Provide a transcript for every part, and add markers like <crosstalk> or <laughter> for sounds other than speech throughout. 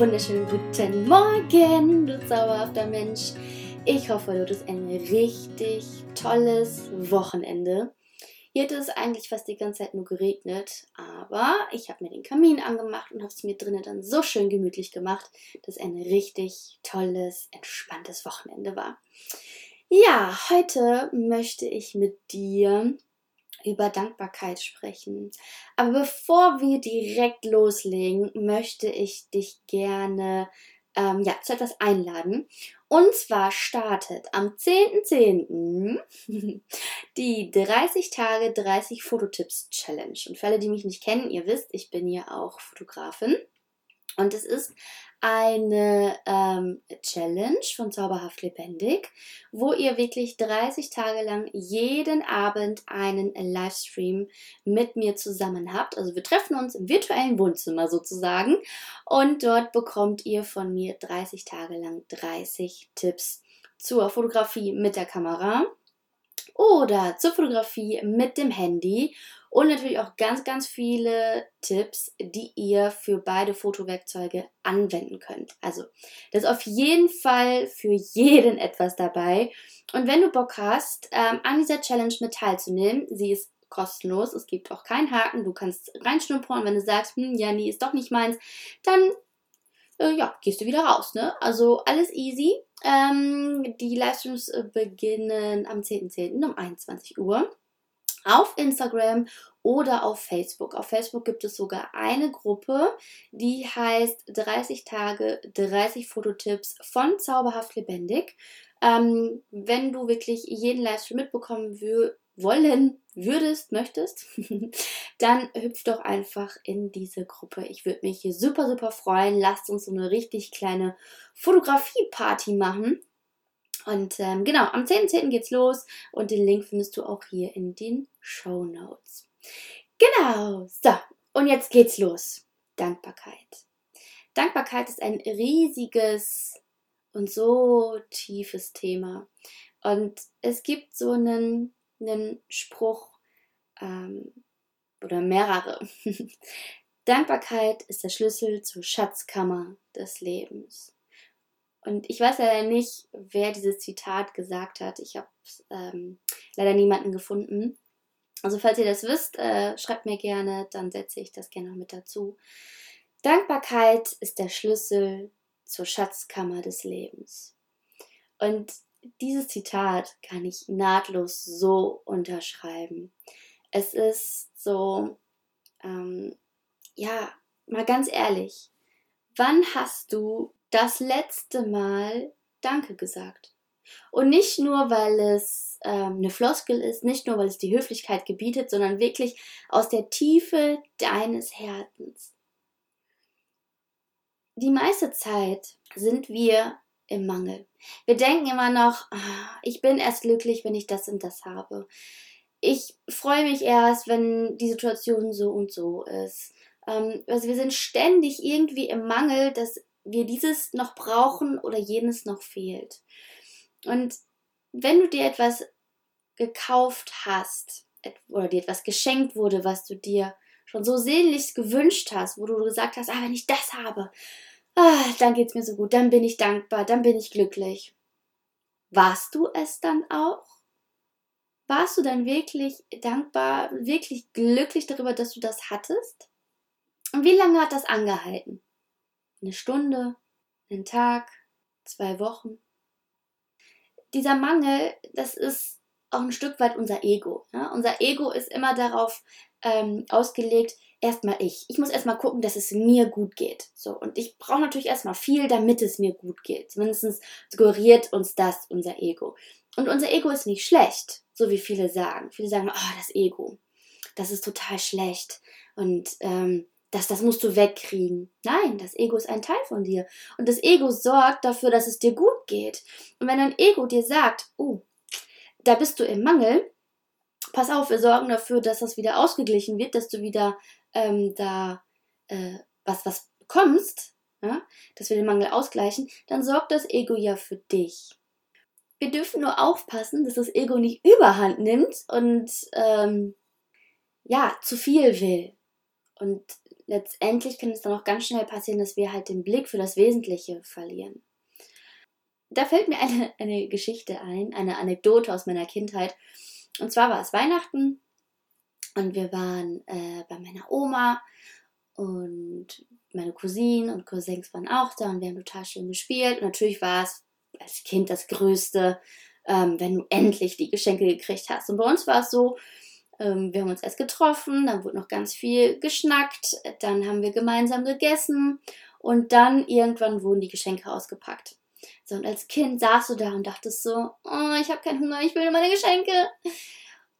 wunderschönen guten Morgen, du zauberhafter Mensch. Ich hoffe, du hattest ein richtig tolles Wochenende. Hier hat es eigentlich fast die ganze Zeit nur geregnet, aber ich habe mir den Kamin angemacht und habe es mir drinnen dann so schön gemütlich gemacht, dass ein richtig tolles, entspanntes Wochenende war. Ja, heute möchte ich mit dir über Dankbarkeit sprechen. Aber bevor wir direkt loslegen, möchte ich dich gerne ähm, ja, zu etwas einladen. Und zwar startet am 10.10. .10. <laughs> die 30 Tage 30 Fototipps Challenge. Und für alle, die mich nicht kennen, ihr wisst, ich bin ja auch Fotografin. Und es ist eine ähm, Challenge von Zauberhaft Lebendig, wo ihr wirklich 30 Tage lang jeden Abend einen Livestream mit mir zusammen habt. Also wir treffen uns im virtuellen Wohnzimmer sozusagen und dort bekommt ihr von mir 30 Tage lang 30 Tipps zur Fotografie mit der Kamera oder zur Fotografie mit dem Handy und natürlich auch ganz, ganz viele Tipps, die ihr für beide Fotowerkzeuge anwenden könnt. Also, das ist auf jeden Fall für jeden etwas dabei. Und wenn du Bock hast, ähm, an dieser Challenge mit teilzunehmen, sie ist kostenlos, es gibt auch keinen Haken, du kannst reinschnuppern und wenn du sagst, hm, ja, nee, ist doch nicht meins, dann äh, ja, gehst du wieder raus. Ne? Also alles easy. Ähm, die Livestreams äh, beginnen am 10.10. .10. um 21 Uhr auf Instagram oder auf Facebook. Auf Facebook gibt es sogar eine Gruppe, die heißt 30 Tage, 30 Fototipps von Zauberhaft Lebendig. Ähm, wenn du wirklich jeden Livestream mitbekommen wollen würdest, möchtest, <laughs> dann hüpf doch einfach in diese Gruppe. Ich würde mich hier super, super freuen. Lasst uns so eine richtig kleine Fotografie-Party machen. Und ähm, genau, am 10.10. .10. geht's los und den Link findest du auch hier in den Show Notes. Genau, so, und jetzt geht's los. Dankbarkeit. Dankbarkeit ist ein riesiges und so tiefes Thema. Und es gibt so einen, einen Spruch ähm, oder mehrere. <laughs> Dankbarkeit ist der Schlüssel zur Schatzkammer des Lebens. Und ich weiß leider nicht, wer dieses Zitat gesagt hat. Ich habe ähm, leider niemanden gefunden. Also falls ihr das wisst, äh, schreibt mir gerne, dann setze ich das gerne noch mit dazu. Dankbarkeit ist der Schlüssel zur Schatzkammer des Lebens. Und dieses Zitat kann ich nahtlos so unterschreiben. Es ist so, ähm, ja, mal ganz ehrlich, wann hast du das letzte Mal Danke gesagt. Und nicht nur, weil es ähm, eine Floskel ist, nicht nur, weil es die Höflichkeit gebietet, sondern wirklich aus der Tiefe deines Herzens. Die meiste Zeit sind wir im Mangel. Wir denken immer noch, ah, ich bin erst glücklich, wenn ich das und das habe. Ich freue mich erst, wenn die Situation so und so ist. Ähm, also wir sind ständig irgendwie im Mangel, dass wir dieses noch brauchen oder jenes noch fehlt. Und wenn du dir etwas gekauft hast oder dir etwas geschenkt wurde, was du dir schon so sehnlichst gewünscht hast, wo du gesagt hast, ah, wenn ich das habe, ah, dann geht es mir so gut, dann bin ich dankbar, dann bin ich glücklich. Warst du es dann auch? Warst du dann wirklich dankbar, wirklich glücklich darüber, dass du das hattest? Und wie lange hat das angehalten? Eine Stunde, einen Tag, zwei Wochen. Dieser Mangel, das ist auch ein Stück weit unser Ego. Ja? Unser Ego ist immer darauf ähm, ausgelegt, erstmal ich. Ich muss erstmal gucken, dass es mir gut geht. So, und ich brauche natürlich erstmal viel, damit es mir gut geht. Zumindest suggeriert uns das unser Ego. Und unser Ego ist nicht schlecht, so wie viele sagen. Viele sagen, oh, das Ego, das ist total schlecht. Und ähm, das, das musst du wegkriegen. Nein, das Ego ist ein Teil von dir. Und das Ego sorgt dafür, dass es dir gut geht. Und wenn dein Ego dir sagt, oh, da bist du im Mangel, pass auf, wir sorgen dafür, dass das wieder ausgeglichen wird, dass du wieder ähm, da äh, was, was bekommst, ja, dass wir den Mangel ausgleichen, dann sorgt das Ego ja für dich. Wir dürfen nur aufpassen, dass das Ego nicht überhand nimmt und ähm, ja, zu viel will. Und letztendlich kann es dann auch ganz schnell passieren, dass wir halt den Blick für das Wesentliche verlieren. Da fällt mir eine, <laughs> eine Geschichte ein, eine Anekdote aus meiner Kindheit. Und zwar war es Weihnachten und wir waren äh, bei meiner Oma und meine Cousinen und Cousins waren auch da und wir haben total schön gespielt. Und natürlich war es als Kind das Größte, ähm, wenn du endlich die Geschenke gekriegt hast. Und bei uns war es so, ähm, wir haben uns erst getroffen, dann wurde noch ganz viel geschnackt, dann haben wir gemeinsam gegessen und dann irgendwann wurden die Geschenke ausgepackt. So, und als Kind saßt du da und dachtest so, oh, ich habe keinen Hunger, ich will meine Geschenke.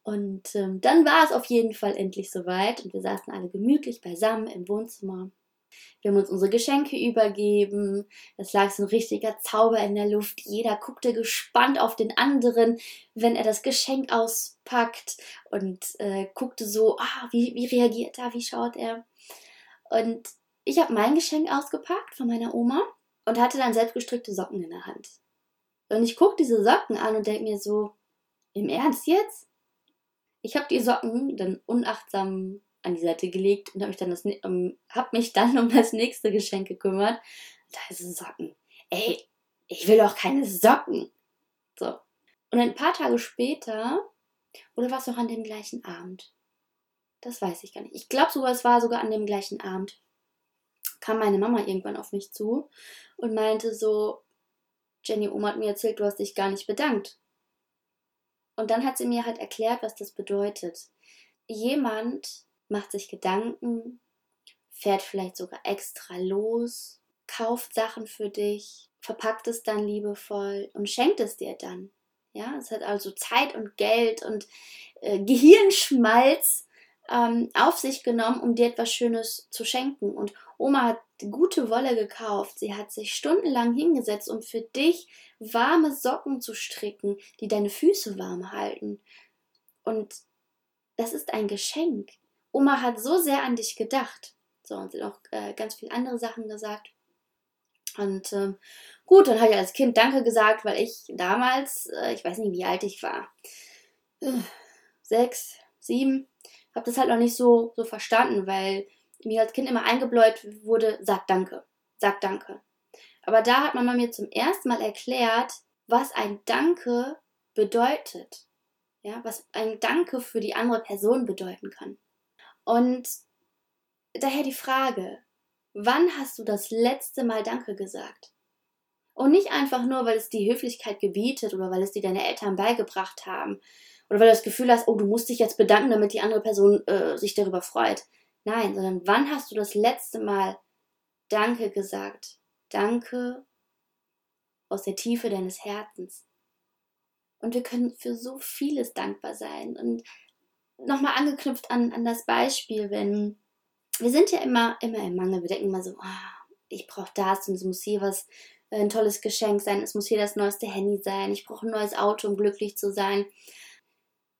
Und ähm, dann war es auf jeden Fall endlich soweit und wir saßen alle gemütlich beisammen im Wohnzimmer. Wir haben uns unsere Geschenke übergeben. Es lag so ein richtiger Zauber in der Luft. Jeder guckte gespannt auf den anderen, wenn er das Geschenk auspackt und äh, guckte so, ah, wie, wie reagiert er, wie schaut er. Und ich habe mein Geschenk ausgepackt von meiner Oma und hatte dann selbstgestrickte Socken in der Hand. Und ich gucke diese Socken an und denke mir so, im Ernst jetzt? Ich habe die Socken dann unachtsam an die Seite gelegt und habe mich, um, hab mich dann <laughs> um das nächste Geschenk gekümmert. Da ist Socken. Ey, ich will doch keine Socken. So. Und ein paar Tage später, oder war es noch an dem gleichen Abend? Das weiß ich gar nicht. Ich glaube sogar, es war sogar an dem gleichen Abend. Kam meine Mama irgendwann auf mich zu und meinte so, Jenny, Oma hat mir erzählt, du hast dich gar nicht bedankt. Und dann hat sie mir halt erklärt, was das bedeutet. Jemand macht sich Gedanken, fährt vielleicht sogar extra los, kauft Sachen für dich, verpackt es dann liebevoll und schenkt es dir dann. Ja, es hat also Zeit und Geld und äh, Gehirnschmalz ähm, auf sich genommen, um dir etwas Schönes zu schenken. Und Oma hat gute Wolle gekauft. Sie hat sich stundenlang hingesetzt, um für dich warme Socken zu stricken, die deine Füße warm halten. Und das ist ein Geschenk. Oma hat so sehr an dich gedacht. So, und sie hat auch äh, ganz viele andere Sachen gesagt. Und ähm, gut, dann habe ich als Kind Danke gesagt, weil ich damals, äh, ich weiß nicht, wie alt ich war, äh, sechs, sieben, habe das halt noch nicht so, so verstanden, weil mir als Kind immer eingebläut wurde, sag Danke, sag Danke. Aber da hat Mama mir zum ersten Mal erklärt, was ein Danke bedeutet. Ja, was ein Danke für die andere Person bedeuten kann. Und daher die Frage, wann hast du das letzte Mal Danke gesagt? Und nicht einfach nur, weil es die Höflichkeit gebietet oder weil es dir deine Eltern beigebracht haben oder weil du das Gefühl hast, oh, du musst dich jetzt bedanken, damit die andere Person äh, sich darüber freut. Nein, sondern wann hast du das letzte Mal Danke gesagt? Danke aus der Tiefe deines Herzens. Und wir können für so vieles dankbar sein. Und nochmal angeknüpft an, an das Beispiel, wenn wir sind ja immer, immer im Mangel, wir denken immer so, oh, ich brauche das und es muss hier was, äh, ein tolles Geschenk sein, es muss hier das neueste Handy sein, ich brauche ein neues Auto, um glücklich zu sein.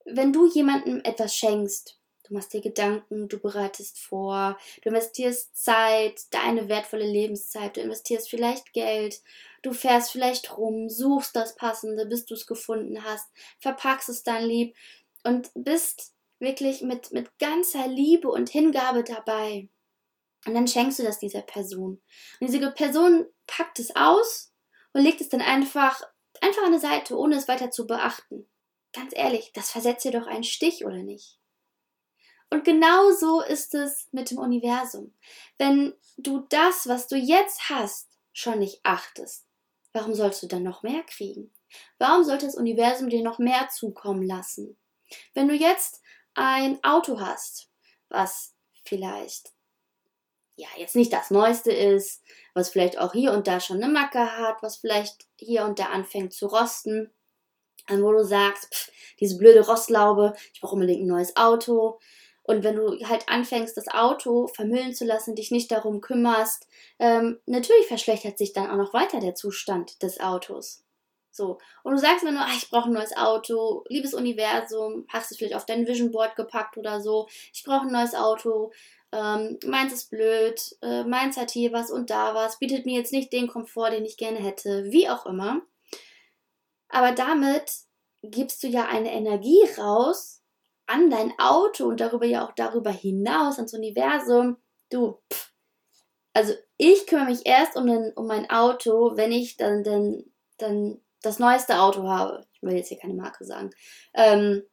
Wenn du jemandem etwas schenkst, du machst dir Gedanken, du bereitest vor, du investierst Zeit, deine wertvolle Lebenszeit, du investierst vielleicht Geld, du fährst vielleicht rum, suchst das Passende, bis du es gefunden hast, verpackst es dann lieb und bist wirklich mit, mit ganzer Liebe und Hingabe dabei. Und dann schenkst du das dieser Person. Und diese Person packt es aus und legt es dann einfach, einfach an der Seite, ohne es weiter zu beachten. Ganz ehrlich, das versetzt dir doch einen Stich, oder nicht? Und genau so ist es mit dem Universum. Wenn du das, was du jetzt hast, schon nicht achtest, warum sollst du dann noch mehr kriegen? Warum sollte das Universum dir noch mehr zukommen lassen? Wenn du jetzt ein Auto hast, was vielleicht ja jetzt nicht das Neueste ist, was vielleicht auch hier und da schon eine Macke hat, was vielleicht hier und da anfängt zu rosten, wo du sagst, pff, diese blöde Rostlaube, ich brauche unbedingt ein neues Auto. Und wenn du halt anfängst, das Auto vermüllen zu lassen, dich nicht darum kümmerst, ähm, natürlich verschlechtert sich dann auch noch weiter der Zustand des Autos. So. Und du sagst mir nur, ach, ich brauche ein neues Auto, liebes Universum, hast du vielleicht auf dein Vision Board gepackt oder so, ich brauche ein neues Auto, ähm, meins ist blöd, äh, meins hat hier was und da was, bietet mir jetzt nicht den Komfort, den ich gerne hätte, wie auch immer. Aber damit gibst du ja eine Energie raus an dein Auto und darüber ja auch darüber hinaus ans Universum, Du, pff. also ich kümmere mich erst um, den, um mein Auto, wenn ich dann, dann, dann das neueste Auto habe. Ich will jetzt hier keine Marke sagen. Ähm,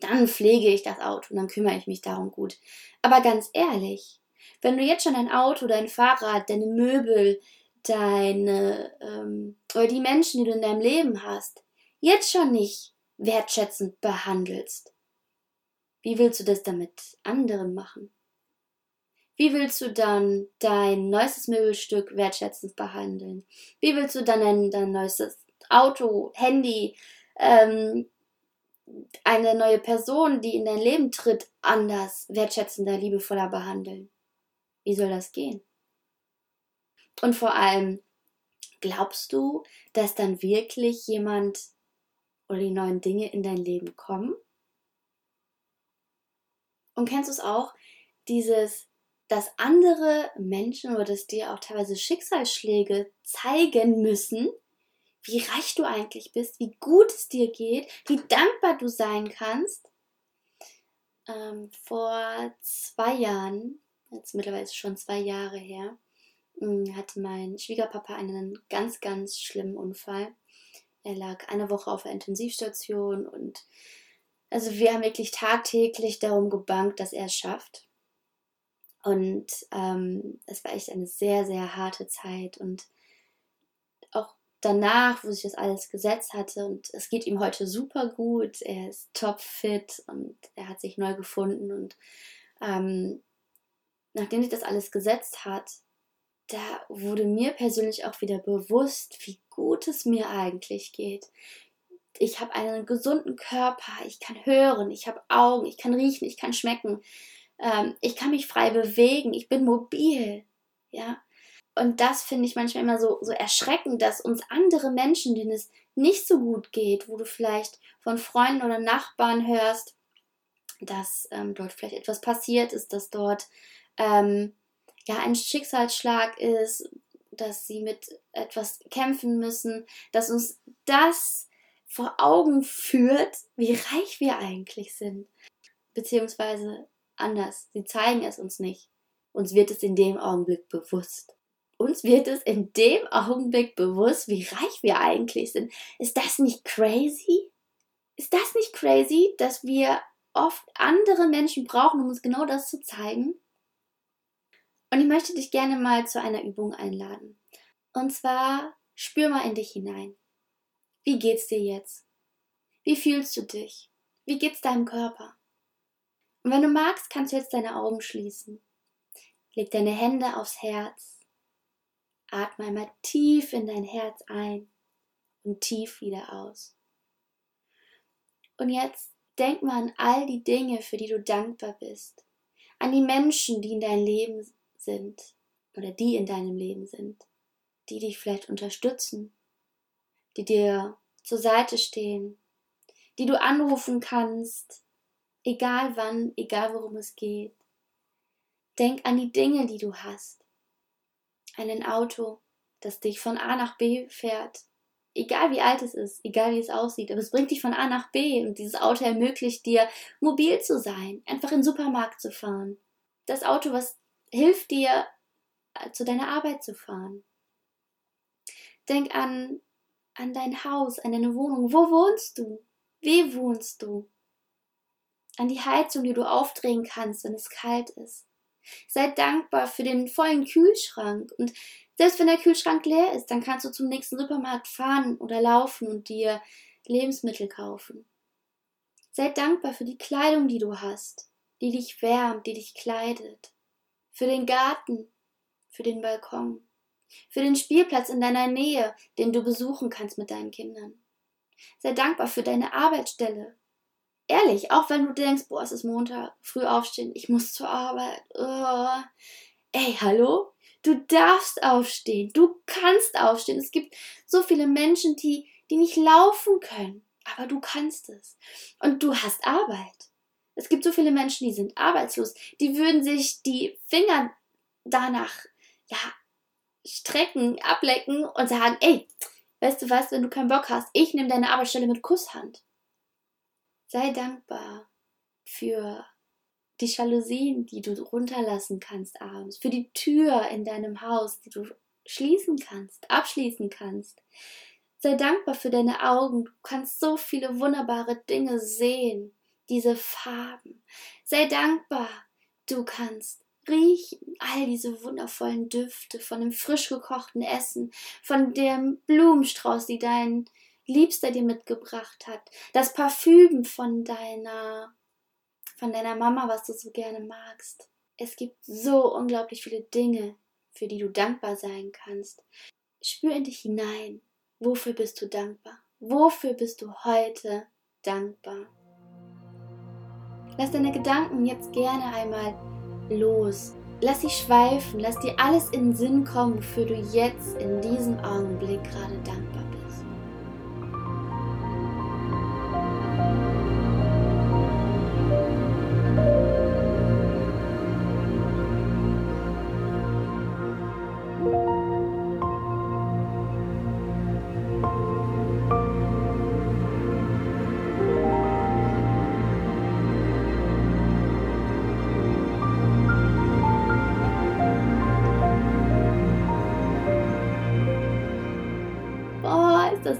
dann pflege ich das Auto und dann kümmere ich mich darum gut. Aber ganz ehrlich, wenn du jetzt schon dein Auto, dein Fahrrad, deine Möbel, deine ähm, oder die Menschen, die du in deinem Leben hast, jetzt schon nicht wertschätzend behandelst, wie willst du das dann mit anderen machen? Wie willst du dann dein neuestes Möbelstück wertschätzend behandeln? Wie willst du dann dein, dein neuestes Auto, Handy, ähm, eine neue Person, die in dein Leben tritt, anders, wertschätzender, liebevoller behandeln? Wie soll das gehen? Und vor allem, glaubst du, dass dann wirklich jemand oder die neuen Dinge in dein Leben kommen? Und kennst du es auch, dieses, dass andere Menschen oder dass dir auch teilweise Schicksalsschläge zeigen müssen, wie reich du eigentlich bist, wie gut es dir geht, wie dankbar du sein kannst. Ähm, vor zwei Jahren, jetzt mittlerweile schon zwei Jahre her, hm, hatte mein Schwiegerpapa einen ganz, ganz schlimmen Unfall. Er lag eine Woche auf der Intensivstation und also wir haben wirklich tagtäglich darum gebankt, dass er es schafft. Und ähm, es war echt eine sehr, sehr harte Zeit. Und danach, wo sich das alles gesetzt hatte, und es geht ihm heute super gut, er ist topfit und er hat sich neu gefunden. Und ähm, nachdem sich das alles gesetzt hat, da wurde mir persönlich auch wieder bewusst, wie gut es mir eigentlich geht, ich habe einen gesunden Körper, ich kann hören, ich habe Augen, ich kann riechen, ich kann schmecken, ähm, ich kann mich frei bewegen, ich bin mobil, ja. Und das finde ich manchmal immer so, so erschreckend, dass uns andere Menschen, denen es nicht so gut geht, wo du vielleicht von Freunden oder Nachbarn hörst, dass ähm, dort vielleicht etwas passiert ist, dass dort ähm, ja ein Schicksalsschlag ist, dass sie mit etwas kämpfen müssen, dass uns das vor Augen führt, wie reich wir eigentlich sind. Beziehungsweise anders, sie zeigen es uns nicht. Uns wird es in dem Augenblick bewusst. Uns wird es in dem Augenblick bewusst, wie reich wir eigentlich sind. Ist das nicht crazy? Ist das nicht crazy, dass wir oft andere Menschen brauchen, um uns genau das zu zeigen? Und ich möchte dich gerne mal zu einer Übung einladen. Und zwar spür mal in dich hinein. Wie geht's dir jetzt? Wie fühlst du dich? Wie geht's deinem Körper? Und wenn du magst, kannst du jetzt deine Augen schließen. Leg deine Hände aufs Herz. Atme einmal tief in dein Herz ein und tief wieder aus. Und jetzt denk mal an all die Dinge, für die du dankbar bist. An die Menschen, die in deinem Leben sind oder die in deinem Leben sind, die dich vielleicht unterstützen, die dir zur Seite stehen, die du anrufen kannst, egal wann, egal worum es geht. Denk an die Dinge, die du hast. Einen Auto, das dich von A nach B fährt. Egal wie alt es ist, egal wie es aussieht, aber es bringt dich von A nach B und dieses Auto ermöglicht dir, mobil zu sein, einfach in den Supermarkt zu fahren. Das Auto, was hilft dir, äh, zu deiner Arbeit zu fahren. Denk an an dein Haus, an deine Wohnung. Wo wohnst du? Wie wohnst du? An die Heizung, die du aufdrehen kannst, wenn es kalt ist. Sei dankbar für den vollen Kühlschrank. Und selbst wenn der Kühlschrank leer ist, dann kannst du zum nächsten Supermarkt fahren oder laufen und dir Lebensmittel kaufen. Sei dankbar für die Kleidung, die du hast, die dich wärmt, die dich kleidet. Für den Garten, für den Balkon für den Spielplatz in deiner Nähe, den du besuchen kannst mit deinen Kindern. Sei dankbar für deine Arbeitsstelle. Ehrlich, auch wenn du denkst, boah, es ist Montag, früh aufstehen, ich muss zur Arbeit. Oh. Ey, hallo? Du darfst aufstehen, du kannst aufstehen. Es gibt so viele Menschen, die, die nicht laufen können, aber du kannst es. Und du hast Arbeit. Es gibt so viele Menschen, die sind arbeitslos, die würden sich die Finger danach ja strecken, ablecken und sagen, ey, weißt du was, wenn du keinen Bock hast, ich nehme deine Arbeitsstelle mit Kusshand. Sei dankbar für die Jalousien, die du runterlassen kannst abends, für die Tür in deinem Haus, die du schließen kannst, abschließen kannst. Sei dankbar für deine Augen. Du kannst so viele wunderbare Dinge sehen. Diese Farben. Sei dankbar. Du kannst riechen all diese wundervollen Düfte von dem frisch gekochten Essen, von dem Blumenstrauß, die dein Liebster dir mitgebracht hat, das Parfüm von deiner von deiner Mama, was du so gerne magst. Es gibt so unglaublich viele Dinge, für die du dankbar sein kannst. Spür in dich hinein. Wofür bist du dankbar? Wofür bist du heute dankbar? Lass deine Gedanken jetzt gerne einmal los. Lass sie schweifen, lass dir alles in den Sinn kommen, wofür du jetzt in diesem Augenblick gerade dankbar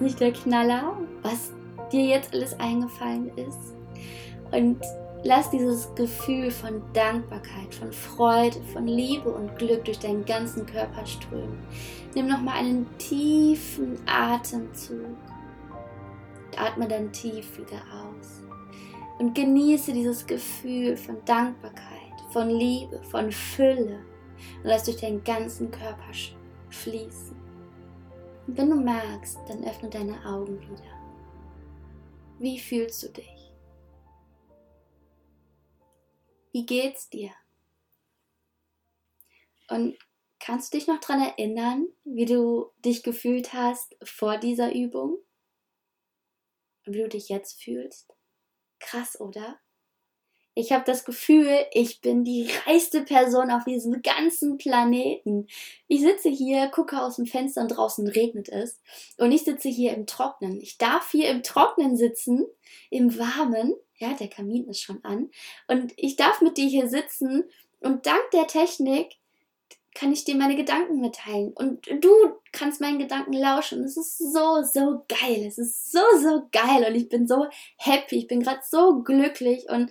nicht der Knaller, was dir jetzt alles eingefallen ist? Und lass dieses Gefühl von Dankbarkeit, von Freude, von Liebe und Glück durch deinen ganzen Körper strömen. Nimm nochmal einen tiefen Atemzug. Atme dann tief wieder aus. Und genieße dieses Gefühl von Dankbarkeit, von Liebe, von Fülle. Und lass durch deinen ganzen Körper fließen. Und wenn du magst, dann öffne deine Augen wieder. Wie fühlst du dich? Wie geht's dir? Und kannst du dich noch daran erinnern, wie du dich gefühlt hast vor dieser Übung? Und wie du dich jetzt fühlst? Krass, oder? Ich habe das Gefühl, ich bin die reichste Person auf diesem ganzen Planeten. Ich sitze hier, gucke aus dem Fenster und draußen regnet es. Und ich sitze hier im Trocknen. Ich darf hier im Trocknen sitzen, im Warmen. Ja, der Kamin ist schon an. Und ich darf mit dir hier sitzen. Und dank der Technik kann ich dir meine Gedanken mitteilen. Und du kannst meinen Gedanken lauschen. Es ist so, so geil. Es ist so, so geil. Und ich bin so happy. Ich bin gerade so glücklich. Und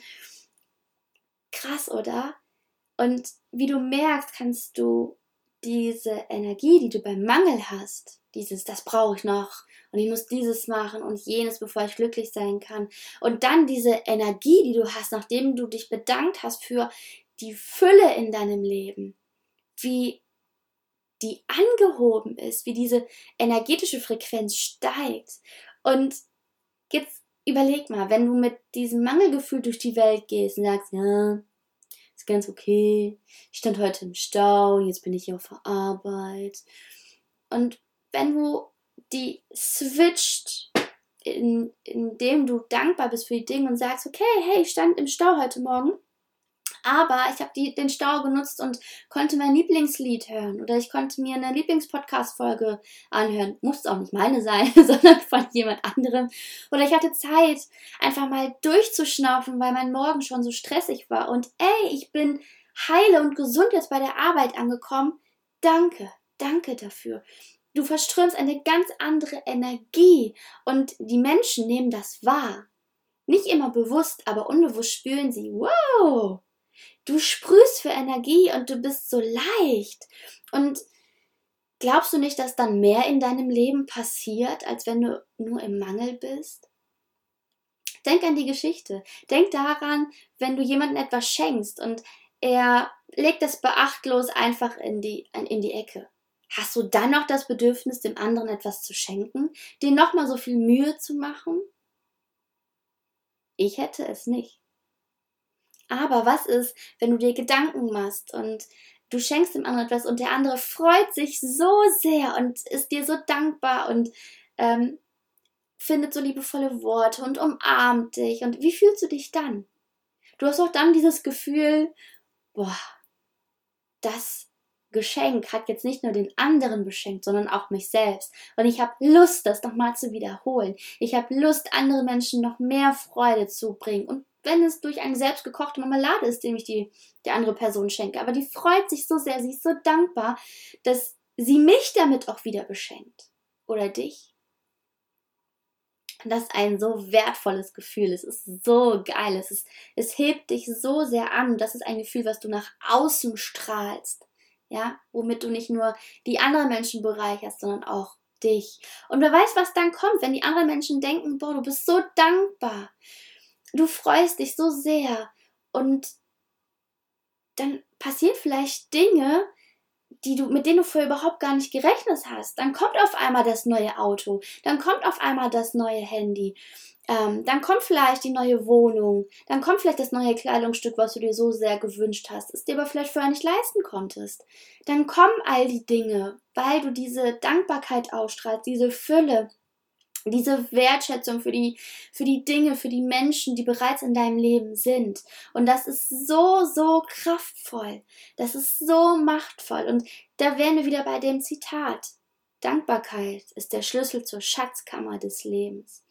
Krass, oder? Und wie du merkst, kannst du diese Energie, die du beim Mangel hast, dieses, das brauche ich noch und ich muss dieses machen und jenes, bevor ich glücklich sein kann. Und dann diese Energie, die du hast, nachdem du dich bedankt hast für die Fülle in deinem Leben, wie die angehoben ist, wie diese energetische Frequenz steigt. Und jetzt überleg mal, wenn du mit diesem Mangelgefühl durch die Welt gehst und sagst, ja, ist ganz okay, ich stand heute im Stau, jetzt bin ich hier auf der Arbeit. Und wenn du die switcht, in, indem du dankbar bist für die Dinge und sagst, okay, hey, ich stand im Stau heute Morgen, aber ich habe den Stau genutzt und konnte mein Lieblingslied hören oder ich konnte mir eine Lieblingspodcast-Folge anhören. Muss auch nicht meine sein, <laughs> sondern von jemand anderem. Oder ich hatte Zeit, einfach mal durchzuschnaufen, weil mein Morgen schon so stressig war. Und ey, ich bin heile und gesund jetzt bei der Arbeit angekommen. Danke, danke dafür. Du verströmst eine ganz andere Energie und die Menschen nehmen das wahr. Nicht immer bewusst, aber unbewusst spüren sie, wow, Du sprühst für Energie und du bist so leicht. Und glaubst du nicht, dass dann mehr in deinem Leben passiert, als wenn du nur im Mangel bist? Denk an die Geschichte. Denk daran, wenn du jemandem etwas schenkst und er legt es beachtlos einfach in die, in die Ecke. Hast du dann noch das Bedürfnis, dem anderen etwas zu schenken, dir nochmal so viel Mühe zu machen? Ich hätte es nicht. Aber was ist, wenn du dir Gedanken machst und du schenkst dem anderen etwas und der andere freut sich so sehr und ist dir so dankbar und ähm, findet so liebevolle Worte und umarmt dich. Und wie fühlst du dich dann? Du hast auch dann dieses Gefühl, boah, das Geschenk hat jetzt nicht nur den anderen beschenkt, sondern auch mich selbst. Und ich habe Lust, das nochmal zu wiederholen. Ich habe Lust, anderen Menschen noch mehr Freude zu bringen und wenn es durch eine selbstgekochte Marmelade ist, die ich die, die andere Person schenke. Aber die freut sich so sehr, sie ist so dankbar, dass sie mich damit auch wieder beschenkt. Oder dich. Und das ist ein so wertvolles Gefühl. Es ist so geil. Es, ist, es hebt dich so sehr an. Das ist ein Gefühl, was du nach außen strahlst. Ja, womit du nicht nur die anderen Menschen bereicherst, sondern auch dich. Und wer weiß, was dann kommt, wenn die anderen Menschen denken, boah, du bist so dankbar. Du freust dich so sehr. Und dann passieren vielleicht Dinge, die du, mit denen du vorher überhaupt gar nicht gerechnet hast. Dann kommt auf einmal das neue Auto, dann kommt auf einmal das neue Handy, ähm, dann kommt vielleicht die neue Wohnung, dann kommt vielleicht das neue Kleidungsstück, was du dir so sehr gewünscht hast, es dir aber vielleicht vorher nicht leisten konntest. Dann kommen all die Dinge, weil du diese Dankbarkeit ausstrahlst, diese Fülle, diese Wertschätzung für die, für die Dinge, für die Menschen, die bereits in deinem Leben sind. Und das ist so, so kraftvoll. Das ist so machtvoll. Und da wären wir wieder bei dem Zitat. Dankbarkeit ist der Schlüssel zur Schatzkammer des Lebens.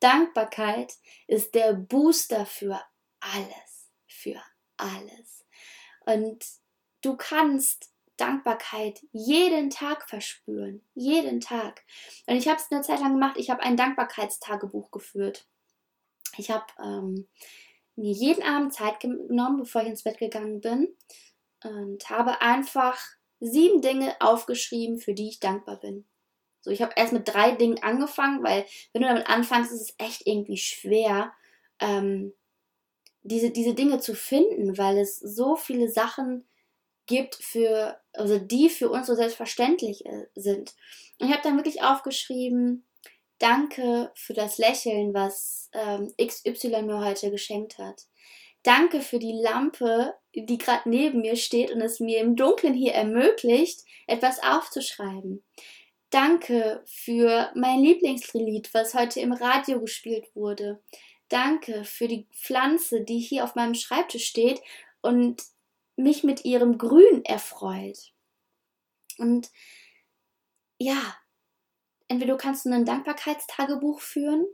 Dankbarkeit ist der Booster für alles. Für alles. Und du kannst Dankbarkeit jeden Tag verspüren. Jeden Tag. Und ich habe es eine Zeit lang gemacht. Ich habe ein Dankbarkeitstagebuch geführt. Ich habe ähm, mir jeden Abend Zeit genommen, bevor ich ins Bett gegangen bin. Und habe einfach sieben Dinge aufgeschrieben, für die ich dankbar bin. So, ich habe erst mit drei Dingen angefangen, weil wenn du damit anfängst, ist es echt irgendwie schwer, ähm, diese, diese Dinge zu finden, weil es so viele Sachen gibt für, also die für uns so selbstverständlich äh, sind. Und ich habe dann wirklich aufgeschrieben, danke für das Lächeln, was ähm, XY mir heute geschenkt hat. Danke für die Lampe, die gerade neben mir steht und es mir im Dunkeln hier ermöglicht, etwas aufzuschreiben. Danke für mein Lieblingslied, was heute im Radio gespielt wurde. Danke für die Pflanze, die hier auf meinem Schreibtisch steht und mich mit ihrem Grün erfreut. Und ja, entweder du kannst ein Dankbarkeitstagebuch führen,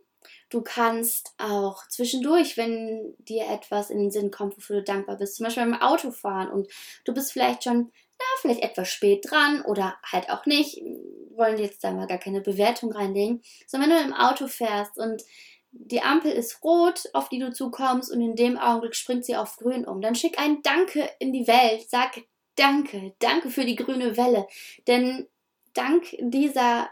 du kannst auch zwischendurch, wenn dir etwas in den Sinn kommt, wofür du dankbar bist, zum Beispiel beim Autofahren und du bist vielleicht schon, ja, vielleicht etwas spät dran oder halt auch nicht, wollen jetzt da mal gar keine Bewertung reinlegen, sondern wenn du im Auto fährst und die Ampel ist rot, auf die du zukommst und in dem Augenblick springt sie auf grün um. Dann schick ein Danke in die Welt. Sag Danke, danke für die grüne Welle. Denn dank dieser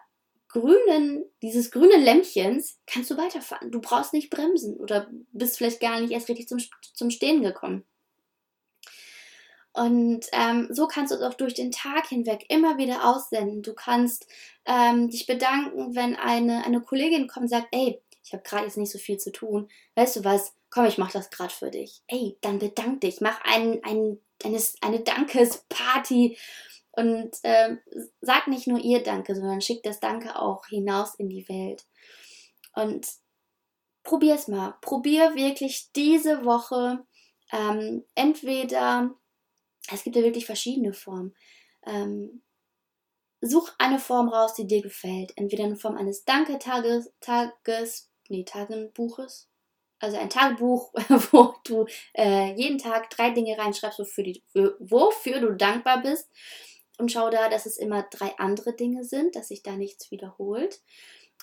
grünen, dieses grünen Lämpchens kannst du weiterfahren. Du brauchst nicht bremsen oder bist vielleicht gar nicht erst richtig zum, zum Stehen gekommen. Und ähm, so kannst du es auch durch den Tag hinweg immer wieder aussenden. Du kannst ähm, dich bedanken, wenn eine, eine Kollegin kommt und sagt, ey, ich habe gerade jetzt nicht so viel zu tun. Weißt du was? Komm, ich mache das gerade für dich. Ey, dann bedank dich. Mach ein, ein, eine, eine Dankesparty und äh, sag nicht nur ihr Danke, sondern schick das Danke auch hinaus in die Welt. Und probier es mal. Probier wirklich diese Woche ähm, entweder, es gibt ja wirklich verschiedene Formen. Ähm, such eine Form raus, die dir gefällt. Entweder in Form eines Danketages, Tages, nee, Tagebuches. Also ein Tagebuch, <laughs> wo du äh, jeden Tag drei Dinge reinschreibst, wofür, die, wofür du dankbar bist. Und schau da, dass es immer drei andere Dinge sind, dass sich da nichts wiederholt.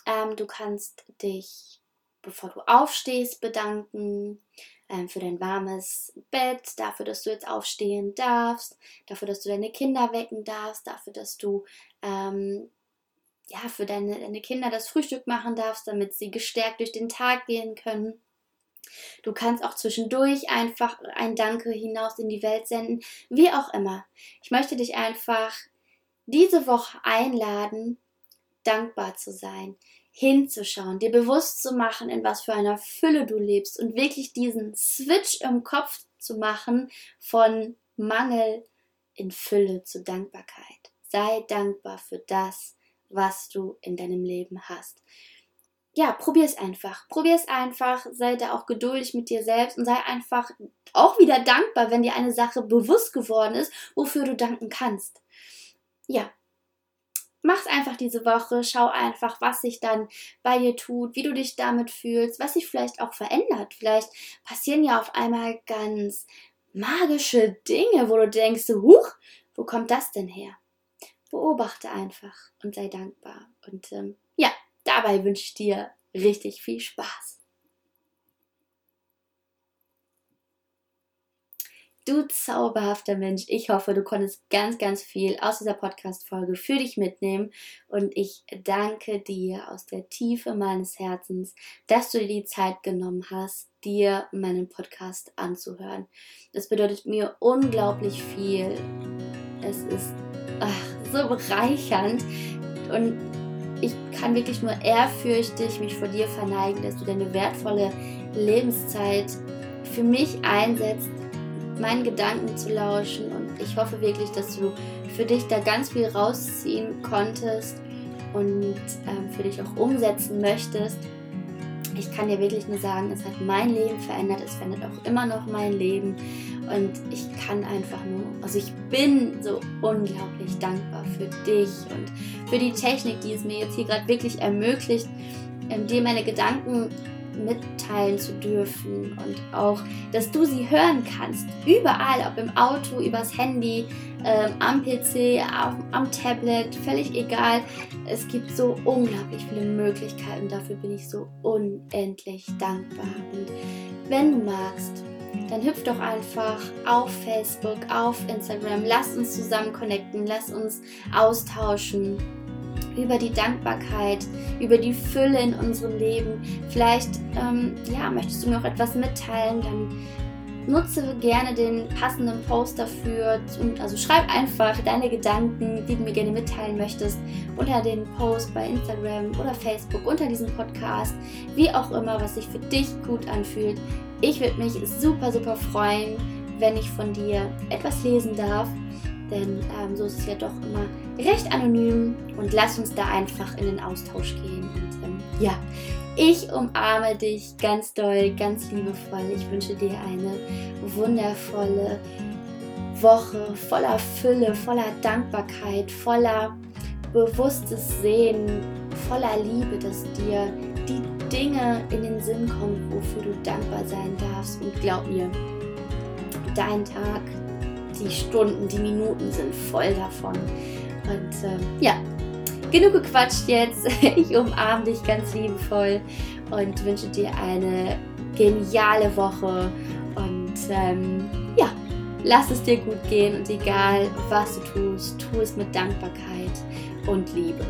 Ähm, du kannst dich, bevor du aufstehst, bedanken ähm, für dein warmes Bett, dafür, dass du jetzt aufstehen darfst, dafür, dass du deine Kinder wecken darfst, dafür, dass du ähm, ja, für deine, deine Kinder das Frühstück machen darfst, damit sie gestärkt durch den Tag gehen können. Du kannst auch zwischendurch einfach ein Danke hinaus in die Welt senden, wie auch immer. Ich möchte dich einfach diese Woche einladen, dankbar zu sein, hinzuschauen, dir bewusst zu machen, in was für einer Fülle du lebst und wirklich diesen Switch im Kopf zu machen von Mangel in Fülle zu Dankbarkeit. Sei dankbar für das, was du in deinem Leben hast. Ja, probier es einfach. Probier es einfach. Sei da auch geduldig mit dir selbst und sei einfach auch wieder dankbar, wenn dir eine Sache bewusst geworden ist, wofür du danken kannst. Ja. mach's einfach diese Woche, schau einfach, was sich dann bei dir tut, wie du dich damit fühlst, was sich vielleicht auch verändert. Vielleicht passieren ja auf einmal ganz magische Dinge, wo du denkst, huch, wo kommt das denn her? Beobachte einfach und sei dankbar. Und ähm, ja, dabei wünsche ich dir richtig viel Spaß. Du zauberhafter Mensch, ich hoffe, du konntest ganz, ganz viel aus dieser Podcast-Folge für dich mitnehmen. Und ich danke dir aus der Tiefe meines Herzens, dass du dir die Zeit genommen hast, dir meinen Podcast anzuhören. Das bedeutet mir unglaublich viel. Es ist ach, so bereichernd. Und ich kann wirklich nur ehrfürchtig mich vor dir verneigen, dass du deine wertvolle Lebenszeit für mich einsetzt meinen Gedanken zu lauschen. Und ich hoffe wirklich, dass du für dich da ganz viel rausziehen konntest und ähm, für dich auch umsetzen möchtest. Ich kann dir wirklich nur sagen, es hat mein Leben verändert, es verändert auch immer noch mein Leben. Und ich kann einfach nur, also ich bin so unglaublich dankbar für dich und für die Technik, die es mir jetzt hier gerade wirklich ermöglicht, ähm, dir meine Gedanken mitteilen zu dürfen und auch, dass du sie hören kannst. Überall, ob im Auto, übers Handy, ähm, am PC, auf, am Tablet, völlig egal. Es gibt so unglaublich viele Möglichkeiten. Dafür bin ich so unendlich dankbar. Und wenn du magst, dann hüpf doch einfach auf Facebook, auf Instagram. Lass uns zusammen connecten, lass uns austauschen über die Dankbarkeit, über die Fülle in unserem Leben. Vielleicht ähm, ja, möchtest du mir auch etwas mitteilen, dann nutze gerne den passenden Post dafür. Also schreib einfach deine Gedanken, die du mir gerne mitteilen möchtest, unter den Post bei Instagram oder Facebook, unter diesem Podcast, wie auch immer, was sich für dich gut anfühlt. Ich würde mich super, super freuen, wenn ich von dir etwas lesen darf denn ähm, so ist es ja doch immer recht anonym und lass uns da einfach in den Austausch gehen. Und ähm, ja, ich umarme dich ganz doll, ganz liebevoll. Ich wünsche dir eine wundervolle Woche voller Fülle, voller Dankbarkeit, voller bewusstes Sehen, voller Liebe, dass dir die Dinge in den Sinn kommen, wofür du dankbar sein darfst. Und glaub mir, dein Tag, die Stunden, die Minuten sind voll davon. Und äh, ja, genug gequatscht jetzt. <laughs> Ich umarme dich ganz liebevoll und wünsche dir eine geniale Woche. Und ähm, ja, lass es dir gut gehen und egal was du tust, tu es mit Dankbarkeit und Liebe.